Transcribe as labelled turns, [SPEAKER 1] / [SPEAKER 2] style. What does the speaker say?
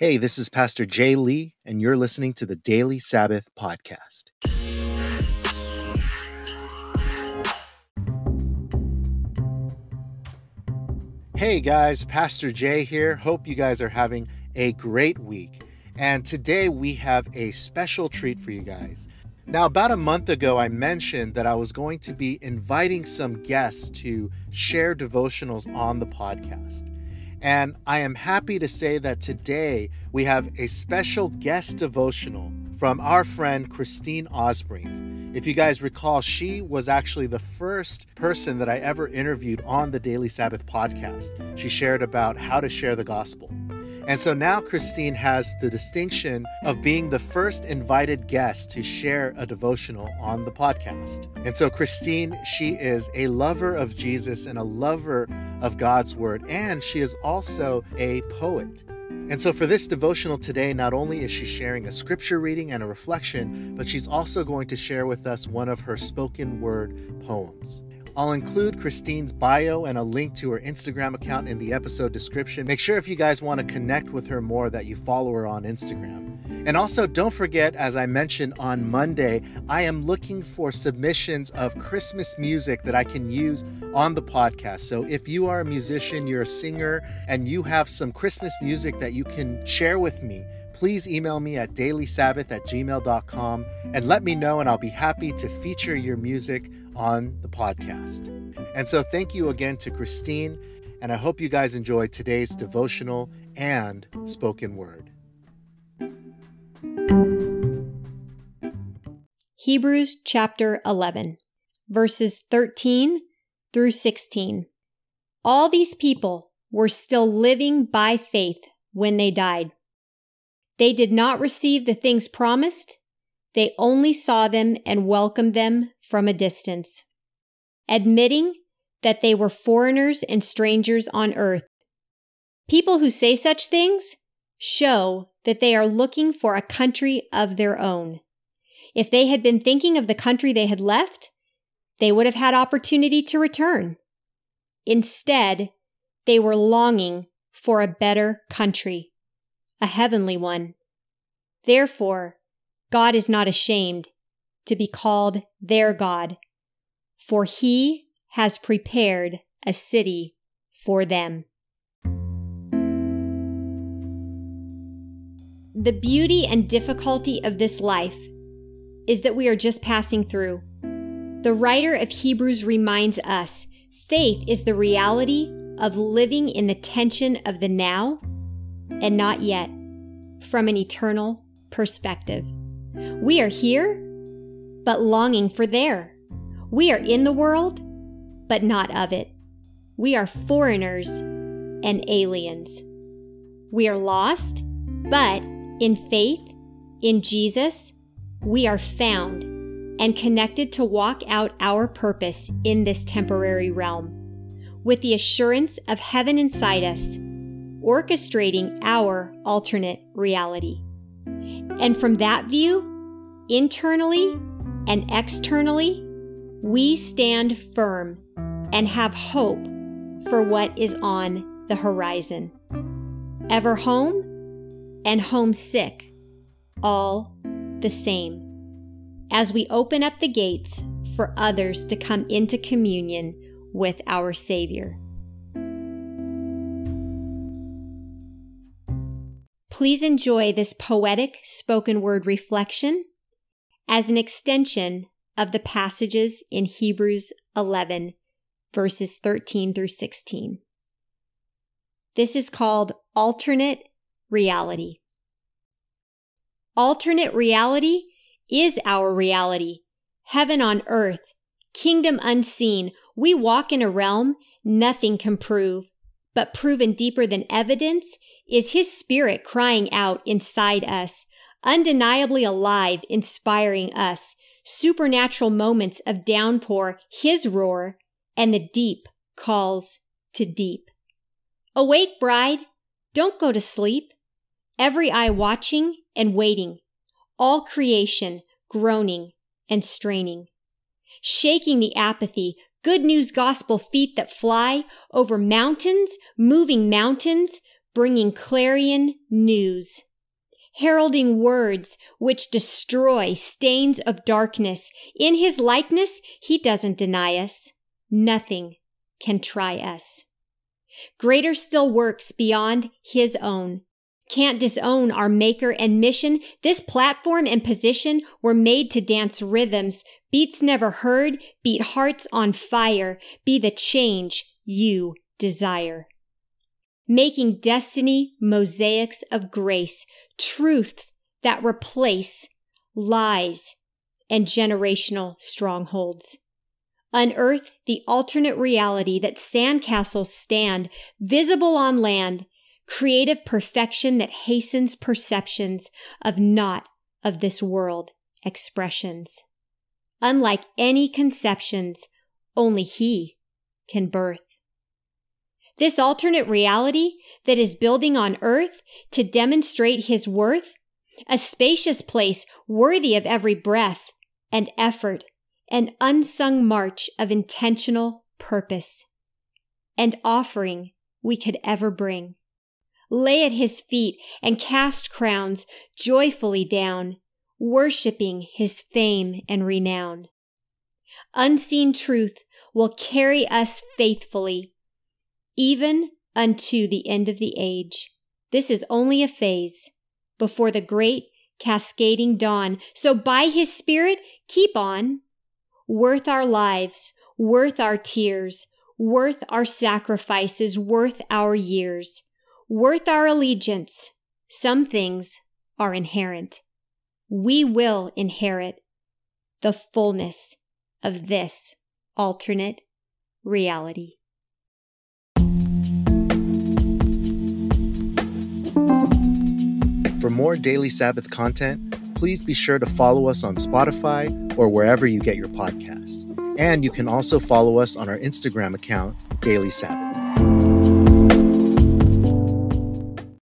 [SPEAKER 1] Hey, this is Pastor Jay Lee, and you're listening to the Daily Sabbath Podcast. Hey guys, Pastor Jay here. Hope you guys are having a great week. And today we have a special treat for you guys. Now, about a month ago, I mentioned that I was going to be inviting some guests to share devotionals on the podcast. And I am happy to say that today we have a special guest devotional from our friend Christine Osbrink. If you guys recall, she was actually the first person that I ever interviewed on the Daily Sabbath podcast. She shared about how to share the gospel. And so now Christine has the distinction of being the first invited guest to share a devotional on the podcast. And so Christine, she is a lover of Jesus and a lover of God's word, and she is also a poet. And so, for this devotional today, not only is she sharing a scripture reading and a reflection, but she's also going to share with us one of her spoken word poems. I'll include Christine's bio and a link to her Instagram account in the episode description. Make sure if you guys want to connect with her more that you follow her on Instagram. And also, don't forget, as I mentioned on Monday, I am looking for submissions of Christmas music that I can use on the podcast. So if you are a musician, you're a singer, and you have some Christmas music that you can share with me, please email me at dailysabbath at gmail.com and let me know, and I'll be happy to feature your music on the podcast. And so, thank you again to Christine, and I hope you guys enjoyed today's devotional and spoken word.
[SPEAKER 2] Hebrews chapter 11, verses 13 through 16. All these people were still living by faith when they died. They did not receive the things promised, they only saw them and welcomed them from a distance, admitting that they were foreigners and strangers on earth. People who say such things show that they are looking for a country of their own. If they had been thinking of the country they had left, they would have had opportunity to return. Instead, they were longing for a better country, a heavenly one. Therefore, God is not ashamed to be called their God, for he has prepared a city for them. The beauty and difficulty of this life is that we are just passing through. The writer of Hebrews reminds us faith is the reality of living in the tension of the now and not yet from an eternal perspective. We are here, but longing for there. We are in the world, but not of it. We are foreigners and aliens. We are lost, but in faith, in Jesus, we are found and connected to walk out our purpose in this temporary realm with the assurance of heaven inside us, orchestrating our alternate reality. And from that view, internally and externally, we stand firm and have hope for what is on the horizon. Ever home and homesick, all the same. As we open up the gates for others to come into communion with our Savior. Please enjoy this poetic spoken word reflection as an extension of the passages in Hebrews 11, verses 13 through 16. This is called alternate reality. Alternate reality is our reality. Heaven on earth, kingdom unseen. We walk in a realm nothing can prove, but proven deeper than evidence is His Spirit crying out inside us, undeniably alive, inspiring us, supernatural moments of downpour, His roar, and the deep calls to deep. Awake, bride, don't go to sleep. Every eye watching and waiting, all creation groaning and straining, shaking the apathy, good news gospel feet that fly over mountains, moving mountains, bringing clarion news, heralding words which destroy stains of darkness. In his likeness, he doesn't deny us. Nothing can try us. Greater still works beyond his own. Can't disown our maker and mission. This platform and position were made to dance rhythms, beats never heard, beat hearts on fire, be the change you desire. Making destiny mosaics of grace, truth that replace lies and generational strongholds. Unearth the alternate reality that sandcastles stand visible on land, creative perfection that hastens perceptions of not of this world expressions. Unlike any conceptions, only He can birth. This alternate reality that is building on earth to demonstrate His worth, a spacious place worthy of every breath and effort an unsung march of intentional purpose and offering we could ever bring. Lay at his feet and cast crowns joyfully down, worshiping his fame and renown. Unseen truth will carry us faithfully, even unto the end of the age. This is only a phase before the great cascading dawn. So by his spirit, keep on worth our lives, worth our tears, worth our sacrifices, worth our years, worth our allegiance. Some things are inherent. We will inherit the fullness of this alternate reality.
[SPEAKER 1] For more Daily Sabbath content, please be sure to follow us on Spotify or wherever you get your podcasts. And you can also follow us on our Instagram account, Daily Sabbath.